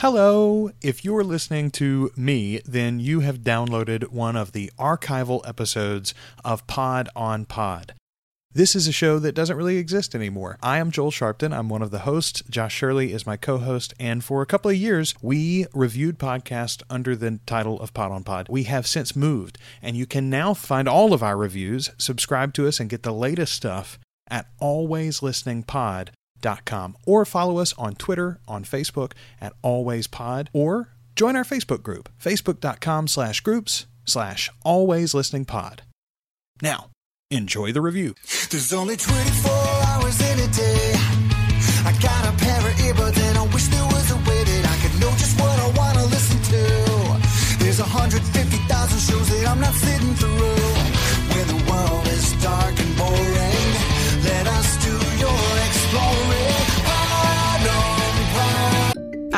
Hello. If you're listening to me, then you have downloaded one of the archival episodes of Pod on Pod. This is a show that doesn't really exist anymore. I am Joel Sharpton. I'm one of the hosts. Josh Shirley is my co host. And for a couple of years, we reviewed podcasts under the title of Pod on Pod. We have since moved, and you can now find all of our reviews, subscribe to us, and get the latest stuff at alwayslisteningpod.com or follow us on Twitter, on Facebook at alwayspod, or join our Facebook group, facebook.com slash groups slash alwayslisteningpod. Now, enjoy the review. There's only 24 hours in a day. I got a pair of earbuds and I wish there was a way that I could know just what I want to listen to. There's 150,000 shows that I'm not sitting through.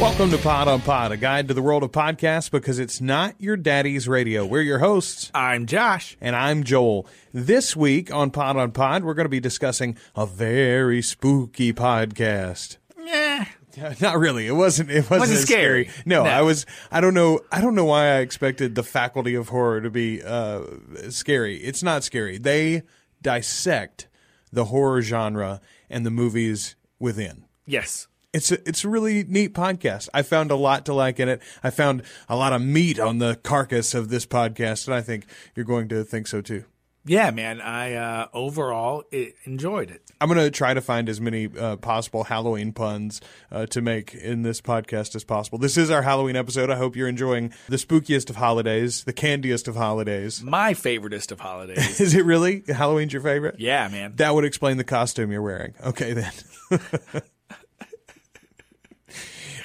Welcome to Pod on Pod, a guide to the world of podcasts because it's not your daddy's radio. We're your hosts, I'm Josh. and I'm Joel. This week on Pod on Pod, we're going to be discussing a very spooky podcast. Yeah. Not really. It wasn't. It wasn't, Wasn't as scary. No, No. I was. I don't know. I don't know why I expected the faculty of horror to be uh, scary. It's not scary. They dissect the horror genre and the movies within. Yes. It's a, it's a really neat podcast. I found a lot to like in it. I found a lot of meat on the carcass of this podcast, and I think you're going to think so too. Yeah, man. I uh, overall i enjoyed it. I'm going to try to find as many uh, possible Halloween puns uh, to make in this podcast as possible. This is our Halloween episode. I hope you're enjoying the spookiest of holidays, the candiest of holidays. My favoriteest of holidays. Is it really? Halloween's your favorite? yeah, man. That would explain the costume you're wearing. Okay, then.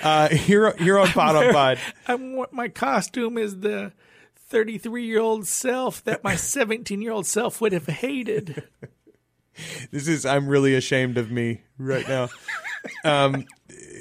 uh, here, here on Pod on Pod. I'm, what my costume is the 33 year old self that my 17 year old self would have hated. This is I'm really ashamed of me right now. Um,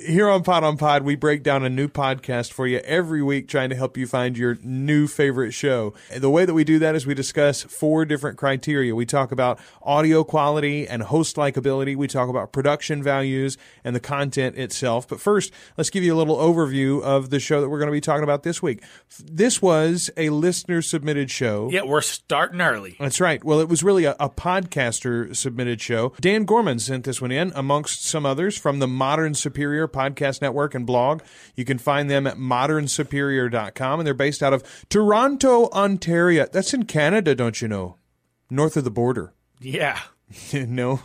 here on Pod on Pod, we break down a new podcast for you every week, trying to help you find your new favorite show. The way that we do that is we discuss four different criteria. We talk about audio quality and host likability. We talk about production values and the content itself. But first, let's give you a little overview of the show that we're going to be talking about this week. This was a listener submitted show. Yeah, we're starting early. That's right. Well, it was really a, a podcaster submitted show. Dan Gorman sent this one in, amongst some others, from the Modern Superior Podcast Network and blog. You can find them at modernsuperior.com, and they're based out of Toronto, Ontario. That's in Canada, don't you know? North of the border. Yeah. no.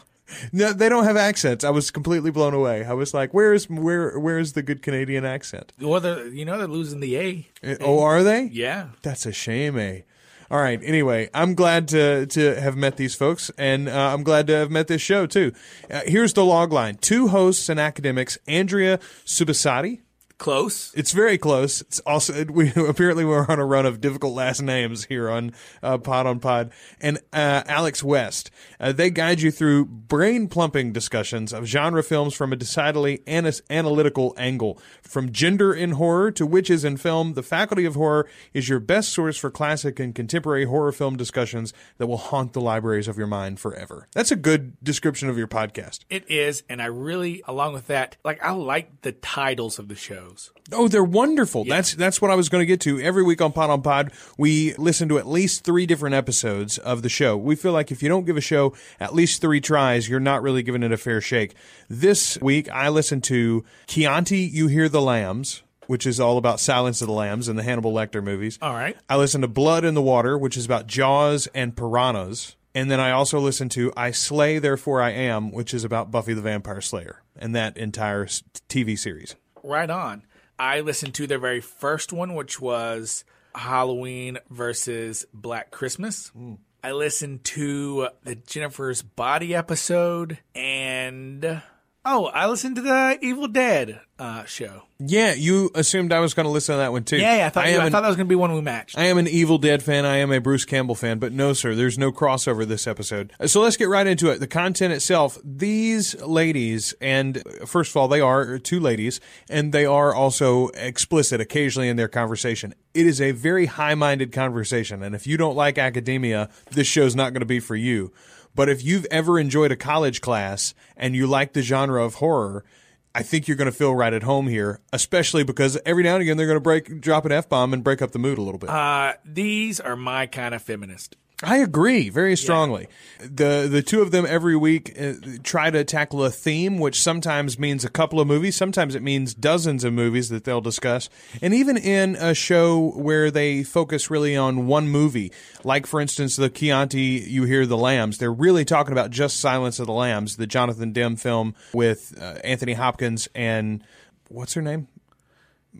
No, they don't have accents. I was completely blown away. I was like, "Where is where where is the good Canadian accent?" Well, you know, they're losing the A. Uh, Oh, are they? Yeah. That's a shame, eh? All right. Anyway, I'm glad to to have met these folks, and uh, I'm glad to have met this show too. Uh, here's the log line: two hosts and academics, Andrea Subissati. Close. It's very close. It's also we apparently we're on a run of difficult last names here on uh, Pod on Pod, and uh, Alex West. Uh, they guide you through brain plumping discussions of genre films from a decidedly analytical angle. From gender in horror to witches in film, the Faculty of Horror is your best source for classic and contemporary horror film discussions that will haunt the libraries of your mind forever. That's a good description of your podcast. It is, and I really, along with that, like I like the titles of the shows. Shows. Oh, they're wonderful. That's that's what I was going to get to. Every week on Pod on Pod, we listen to at least three different episodes of the show. We feel like if you don't give a show at least three tries, you're not really giving it a fair shake. This week, I listened to Chianti, You Hear the Lambs, which is all about Silence of the Lambs and the Hannibal Lecter movies. All right. I listened to Blood in the Water, which is about Jaws and piranhas. And then I also listened to I Slay, Therefore I Am, which is about Buffy the Vampire Slayer and that entire TV series. Right on. I listened to their very first one, which was Halloween versus Black Christmas. Hmm. I listened to the Jennifer's Body episode, and oh, I listened to the Evil Dead uh, show. Yeah, you assumed I was going to listen to that one too. Yeah, yeah I thought, you- I an- thought that was going to be one we matched. I am an Evil Dead fan. I am a Bruce Campbell fan, but no, sir, there's no crossover this episode. So let's get right into it. The content itself. These ladies, and first of all, they are two ladies, and they are also explicit occasionally in their conversation. It is a very high-minded conversation, and if you don't like academia, this show's not going to be for you. But if you've ever enjoyed a college class and you like the genre of horror, I think you're going to feel right at home here, especially because every now and again they're going to break, drop an f bomb and break up the mood a little bit. Uh, these are my kind of feminist. I agree very strongly. The the two of them every week uh, try to tackle a theme, which sometimes means a couple of movies, sometimes it means dozens of movies that they'll discuss. And even in a show where they focus really on one movie, like for instance the Chianti You Hear the Lambs, they're really talking about just Silence of the Lambs, the Jonathan Demme film with uh, Anthony Hopkins and what's her name?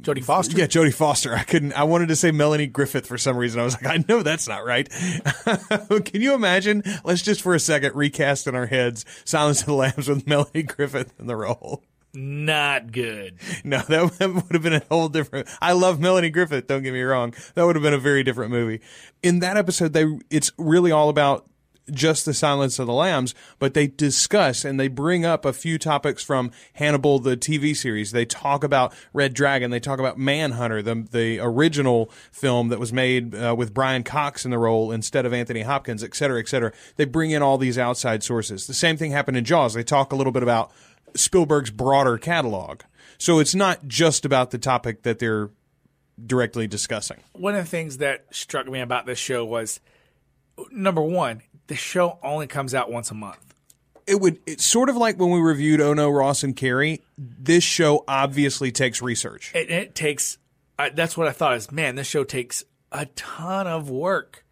Jodie Foster. Yeah, Jodie Foster. I couldn't. I wanted to say Melanie Griffith for some reason. I was like, I know that's not right. Can you imagine? Let's just for a second recast in our heads Silence of the Lambs with Melanie Griffith in the role. Not good. No, that, that would have been a whole different. I love Melanie Griffith. Don't get me wrong. That would have been a very different movie. In that episode, they it's really all about just the Silence of the Lambs, but they discuss and they bring up a few topics from Hannibal, the TV series. They talk about Red Dragon. They talk about Manhunter, the the original film that was made uh, with Brian Cox in the role instead of Anthony Hopkins, et cetera, et cetera. They bring in all these outside sources. The same thing happened in Jaws. They talk a little bit about Spielberg's broader catalog. So it's not just about the topic that they're directly discussing. One of the things that struck me about this show was number one, the show only comes out once a month. It would it's sort of like when we reviewed Oh No Ross and Carrie. This show obviously takes research. It, it takes. I, that's what I thought is man. This show takes a ton of work.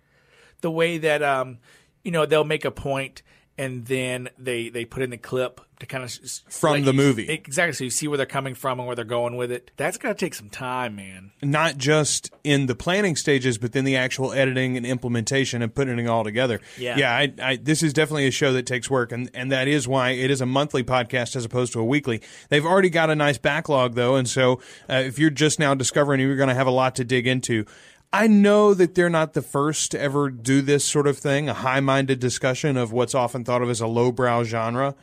The way that um, you know, they'll make a point and then they they put in the clip to kind of From the movie. exactly. So you see where they're coming from and where they're going with it. That's got to take some time, man. Not just in the planning stages, but then the actual editing and implementation and putting it all together. Yeah. yeah. I, I, this is definitely a show that takes work, and and that is why it is a monthly podcast as opposed to a weekly. They've already got a nice backlog though, and so uh, if you're just now discovering, you're going to have a lot to dig into. I know that they're not the first to ever do this sort of thing, a high minded discussion of what's often thought of as a lowbrow genre,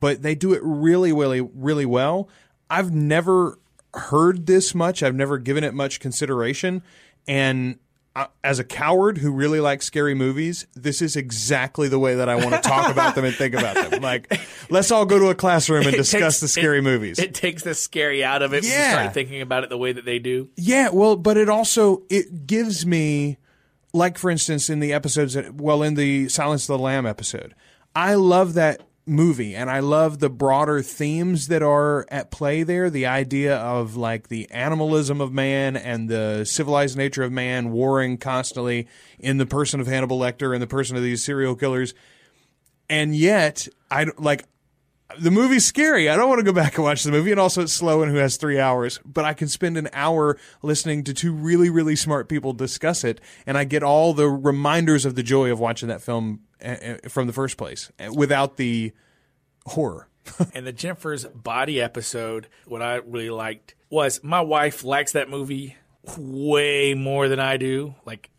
but they do it really, really, really well. I've never heard this much, I've never given it much consideration. And uh, as a coward who really likes scary movies, this is exactly the way that I want to talk about them and think about them. Like, let's all go to a classroom and It discuss takes- the scary it- movies. It takes the scary out of it. when you Yeah. start thinking about it the way that they do. Yeah, well, but it also it gives me like for instance in the episodes that well in the Silence of the Lamb episode. I love that movie and I love the broader themes that are at play there, the idea of like the animalism of man and the civilized nature of man warring constantly in the person of Hannibal Lecter and the person of these serial killers. And yet, I like the movie's scary. I don't want to go back and watch the movie. And also, it's slow and who has three hours. But I can spend an hour listening to two really, really smart people discuss it. And I get all the reminders of the joy of watching that film from the first place uh, without the horror. and the Jennifer's Body episode, what I really liked was my wife likes that movie way more than I do. Like,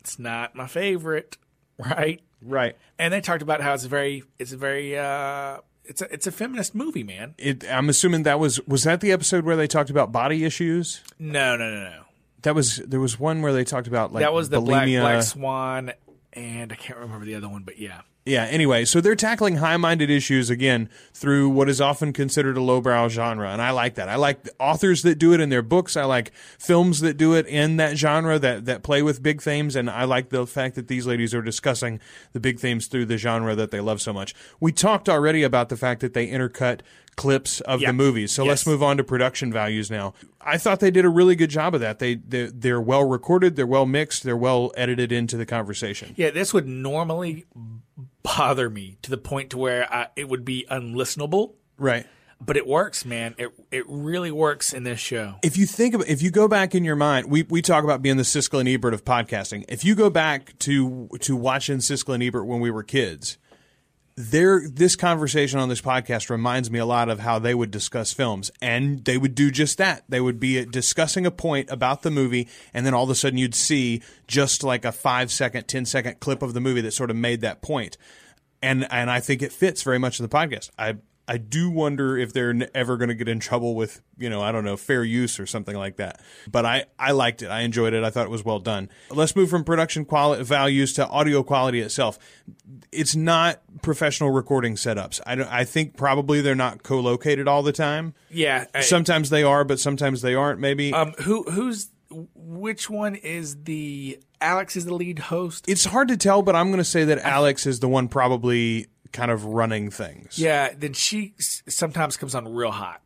it's not my favorite, right? Right. And they talked about how it's a very, it's a very, uh, it's a, it's a feminist movie, man. It, I'm assuming that was was that the episode where they talked about body issues. No, no, no, no. That was there was one where they talked about like that was the Black. Black Swan and I can't remember the other one, but yeah. Yeah, anyway, so they're tackling high minded issues again through what is often considered a lowbrow genre. And I like that. I like authors that do it in their books. I like films that do it in that genre that, that play with big themes. And I like the fact that these ladies are discussing the big themes through the genre that they love so much. We talked already about the fact that they intercut clips of the movies. So let's move on to production values now. I thought they did a really good job of that. They, they're, they're well recorded, they're well mixed, they're well edited into the conversation. Yeah, this would normally bother me to the point to where I, it would be unlistenable, Right. but it works, man. It it really works in this show. if you think of if you go back in your mind, we, we talk about being the Siskel and Ebert of podcasting. If you go back to to watching Siskel and Ebert when we were kids, there this conversation on this podcast reminds me a lot of how they would discuss films, and they would do just that. They would be discussing a point about the movie, and then all of a sudden you'd see just like a five second, 10 second clip of the movie that sort of made that point. point and and I think it fits very much in the podcast. I I do wonder if they're ever going to get in trouble with you know I don't know fair use or something like that. But I I liked it. I enjoyed it. I thought it was well done. Let's move from production quality values to audio quality itself. It's not professional recording setups. I don't, I think probably they're not co-located all the time. Yeah. I- Sometimes they are, but sometimes they aren't. Maybe um, who who's which one is the Alex is the lead host? it's hard to tell. But I'm going to say that Alex is the one probably kind of running things. Yeah, then she sometimes comes on real hot.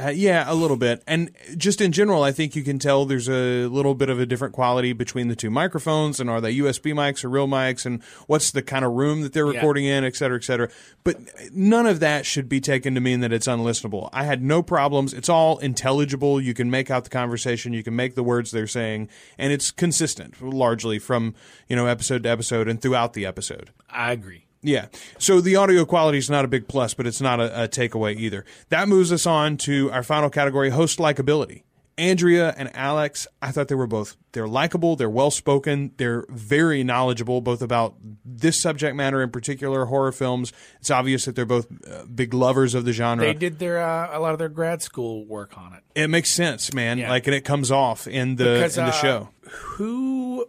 Uh, yeah, a little bit. And just in general, I think you can tell there's a little bit of a different quality between the two microphones and are they USB mics or real mics and what's the kind of room that they're Yeah. recording in, et cetera, et cetera. But none of that should be taken to mean that it's unlistenable. I had no problems. It's all intelligible. You can make out the conversation. You can make the words they're saying and it's consistent largely from, you know, episode to episode and throughout the episode. I agree. Yeah. So the audio quality is not a big plus, but it's not a, a takeaway either. That moves us on to our final category, host likability. Andrea and Alex, I thought they were both they're likable, they're well spoken, they're very knowledgeable both about this subject matter in particular, horror films. It's obvious that they're both uh, big lovers of the genre. They did their uh, a lot of their grad school work on it. It makes sense, man. Yeah. Like and it comes off in the Because, in the uh, show. Who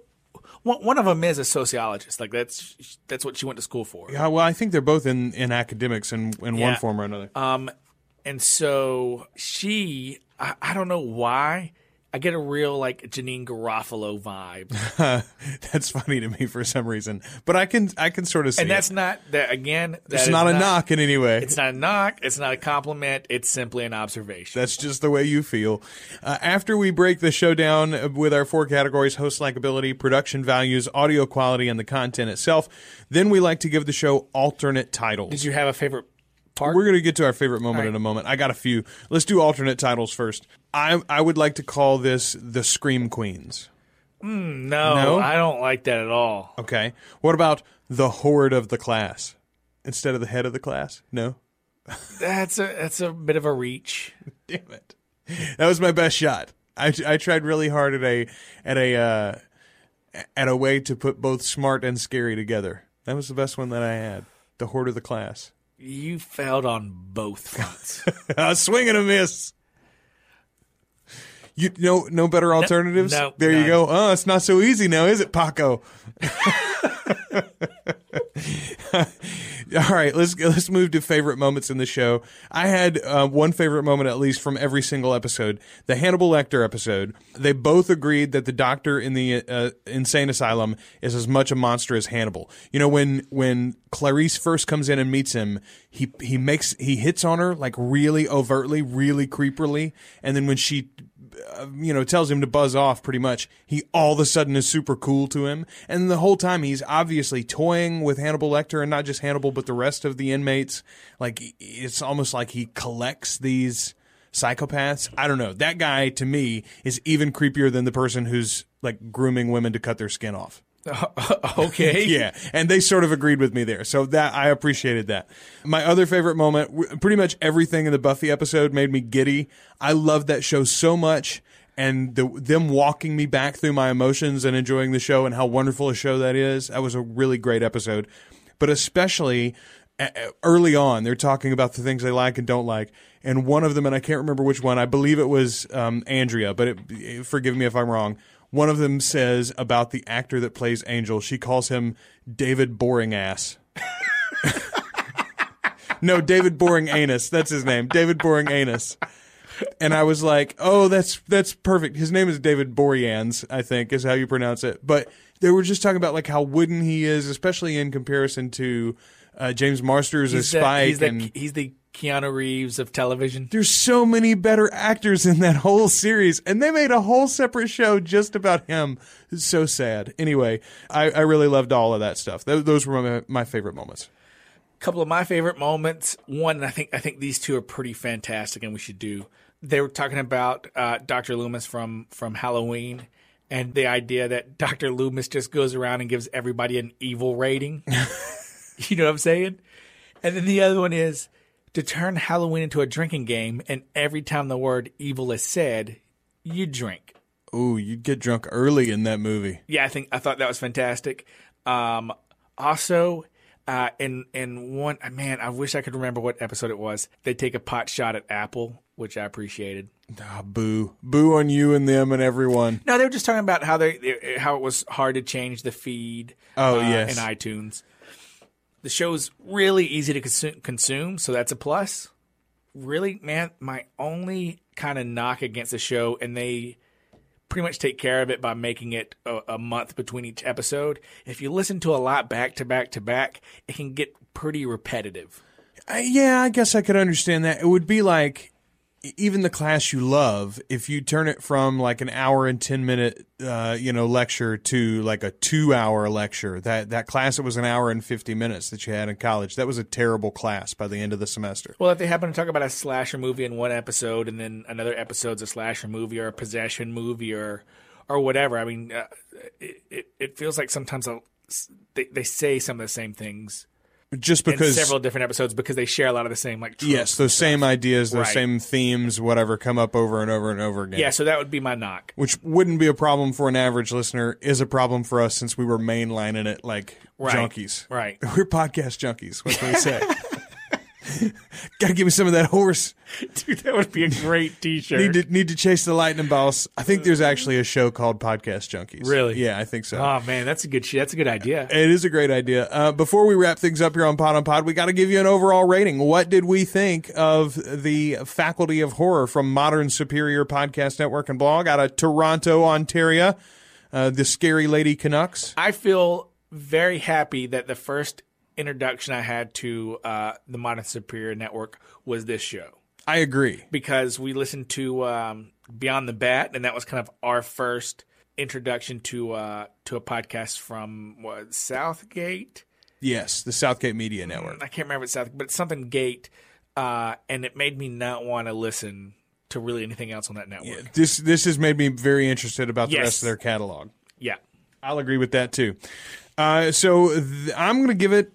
one, one of them is a sociologist. Like that's that's what she went to school for. Yeah, well, I think they're both in, in academics in, in one form or another. Um, and so she, I, I don't know why, I get a real like Janeane Garofalo vibe, That's funny to me for some reason, but I can I can sort of see. and that's it. not that again. that it's not a knock in any way. It's not a knock. It's not a compliment. It's simply an observation. That's just the way you feel. Uh, after we break the show down with our four categories host likability, production values, audio quality, and the content itself, then we like to give the show alternate titles. Did you have a favorite part? We're going to get to our favorite moment All right. in a moment. I got a few. Let's do alternate titles first. I I would like to call this the Scream Queens. no, No? I don't like that at all. Okay. What about the horde of the class instead of the head of the class? No. That's a that's a bit of a reach. Damn it. That was my best shot. I, I tried really hard at a at a uh, at a way to put both smart and scary together. That was the best one that I had. The horde of the class. You failed on both fronts. a swing and a miss. You no no better alternatives. no, there you go. Oh, it's not so easy now, is it, Paco? All right, let's let's move to favorite moments in the show. I had uh, one favorite moment at least from every single episode. The Hannibal Lecter episode. They both agreed that the doctor in the uh, insane asylum is as much a monster as Hannibal. You know when when Clarice first comes in and meets him, he he makes he hits on her like really overtly, really creepily, and then when she uh, you know, tells him to buzz off pretty much. He all of a sudden is super cool to him. And the whole time he's obviously toying with Hannibal Lecter and not just Hannibal, but the rest of the inmates. Like it's almost like he collects these psychopaths. I don't know. That guy to me is even creepier than the person who's like grooming women to cut their skin off. okay. yeah, and they sort of agreed with me there. So that I appreciated that. My other favorite moment, pretty much everything in the Buffy episode made me giddy. I loved that show so much and the, them walking me back through my emotions and enjoying the show and how wonderful a show that is. That was a really great episode. But especially early on, they're talking about the things they like and don't like. And one of them, and I can't remember which one, I believe it was um, Andrea, but it, forgive me if I'm wrong, one of them says about the actor that plays Angel, she calls him David Boring Ass. no, David Boring Anus. That's his name. David Boring Anus. And I was like, "Oh, that's that's perfect." His name is David Boreanaz, I think, is how you pronounce it. But they were just talking about like how wooden he is, especially in comparison to uh, James Marsters as the, Spike. he's, the, and he's the Keanu Reeves of television. there's so many better actors in that whole series, and they made a whole separate show just about him. It's so sad. Anyway, I, I really loved all of that stuff. Th- those were my, my favorite moments. A couple of my favorite moments. One, I think I think these two are pretty fantastic, and we should do. They were talking about uh, Dr. Loomis from from Halloween, and the idea that Dr. Loomis just goes around and gives everybody an evil rating. you know what I'm saying? And then the other one is to turn Halloween into a drinking game, and every time the word evil is said, you drink. Ooh, you'd get drunk early in that movie. Yeah, I think I thought that was fantastic. Um, also, uh, in in one man, I wish I could remember what episode it was. They take a pot shot at Apple, which I appreciated. Ah, boo. Boo on you and them and everyone. No, they were just talking about how they how it was hard to change the feed. Oh, uh, yes. in iTunes. The show's really easy to consume, so that's a plus. Really, man, my only kind of knock against the show, and they pretty much take care of it by making it a, a month between each episode. If you listen to a lot back to back to back, it can get pretty repetitive. I, yeah, I guess I could understand that. It would be like even the class you love, if you turn it from like an hour and 10 minute, uh, you know, lecture to like a two hour lecture, that, that class that was an hour and 50 minutes that you had in college, that was a terrible class by the end of the semester. Well, if they happen to talk about a slasher movie in one episode, and then another episode's a slasher movie or a possession movie or or whatever, I mean, uh, it, it it feels like sometimes they they say some of the same things Just because. several different episodes because they share a lot of the same like Yes, those same ideas, those Right. same themes, whatever, come up over and over and over again. Yeah, so that would be my knock. Which wouldn't be a problem for an average listener, is a problem for us since we were mainlining it like Right. junkies. Right. We're podcast junkies. What can we say? Gotta give me some of that horse. Dude, that would be a great T-shirt. Need to need to chase the lightning bolts. I think there's actually a show called Podcast Junkies. Really? Yeah, I think so. Oh man, that's a good shit. That's a good idea. It is a great idea. Uh, before we wrap things up here on Pod on Pod, we got to give you an overall rating. What did we think of the Faculty of Horror from Modern Superior Podcast Network and Blog out of Toronto, Ontario? Uh, the Scary Lady Canucks. I feel very happy that the first introduction I had to uh, the Modern Superior Network was this show. I agree. because we listened to um, Beyond the Bat, and that was kind of our first introduction to uh, to a podcast from what Southgate. Yes, the Southgate Media Network. I can't remember it's South, but it's something Gate, uh, and it made me not want to listen to really anything else on that network. This this has made me very interested about the Yes. rest of their catalog. Yeah, I'll agree with that too. Uh, so th- I'm going to give it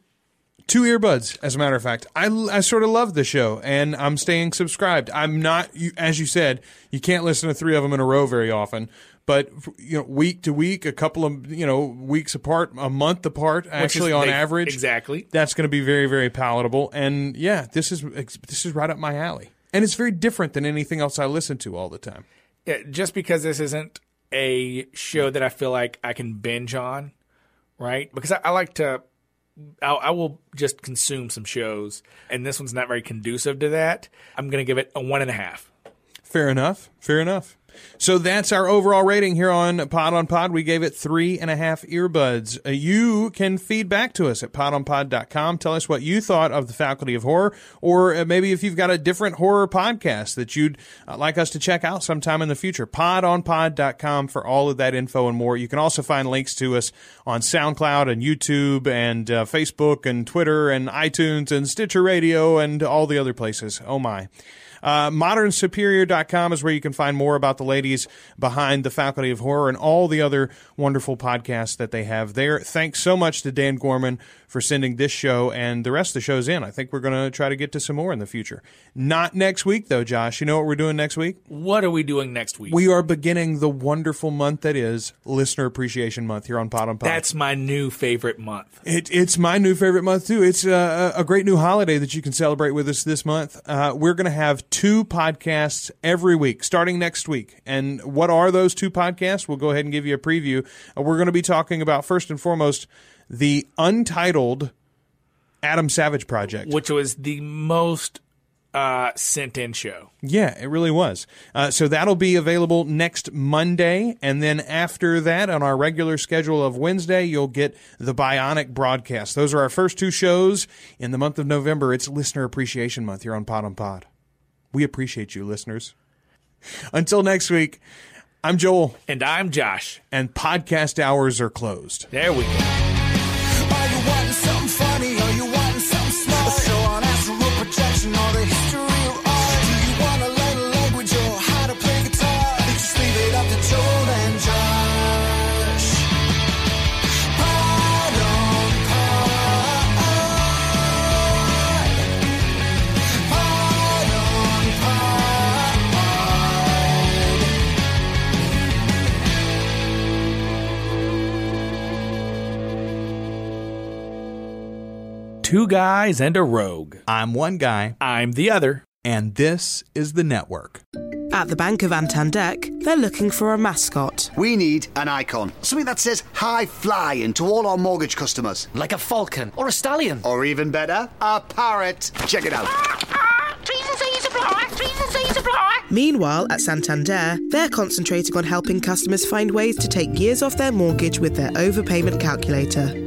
two earbuds. As a matter of fact, I, I sort of love the show, and I'm staying subscribed. I'm not, you, as you said, you can't listen to three of them in a row very often. But you know, week to week, a couple of you know weeks apart, a month apart, actually on they- average, exactly. That's going to be very very palatable. And yeah, this is this is right up my alley, and it's very different than anything else I listen to all the time. Yeah, just because this isn't a show that I feel like I can binge on, right? Because I, I like to, I, I will just consume some shows, and this one's not very conducive to that. I'm going to give it a one and a half. Fair enough. Fair enough. So that's our overall rating here on Pod on Pod. We gave it three and a half earbuds. Uh, you can feed back to us at podonpod.com. Tell us what you thought of the Faculty of Horror, or uh, maybe if you've got a different horror podcast that you'd uh, like us to check out sometime in the future. Podonpod.com for all of that info and more. You can also find links to us on SoundCloud and YouTube and uh, Facebook and Twitter and iTunes and Stitcher Radio and all the other places. Oh my. Uh, modernsuperior.com is where you can find more about the ladies behind the Faculty of Horror and all the other wonderful podcasts that they have there. Thanks so much to Dan Gorman for sending this show and the rest of the shows in. I think we're going to try to get to some more in the future. Not next week, though, Josh. You know what we're doing next week? What are we doing next week? We are beginning the wonderful month that is Listener Appreciation Month here on Pod on Pod. That's my new favorite month. It, it's my new favorite month too. It's uh, a great new holiday that you can celebrate with us this month. Uh, we're going to have two podcasts every week, starting next week. And what are those two podcasts? We'll go ahead and give you a preview. Uh, we're going to be talking about, first and foremost, the untitled Adam Savage project. which was the most uh, sent in show. Yeah, it really was. Uh, so that'll be available next Monday. And then after that, on our regular schedule of Wednesday, you'll get the Bionic broadcast. Those are our first two shows in the month of November. It's Listener Appreciation Month here on Pod on Pod. We appreciate you, listeners. Until next week, I'm Joel, And I'm Josh. and podcast hours are closed. There we go. Two guys and a rogue. I'm one guy, I'm the other. and this is the network. At the Bank of Antandek, they're looking for a mascot. We need an icon. Something that says high flying to all our mortgage customers. Like a falcon or a stallion. Or even better, a parrot. Check it out. Trees and C's apply. Trees and Meanwhile, at Santander, they're concentrating on helping customers find ways to take years off their mortgage with their overpayment calculator.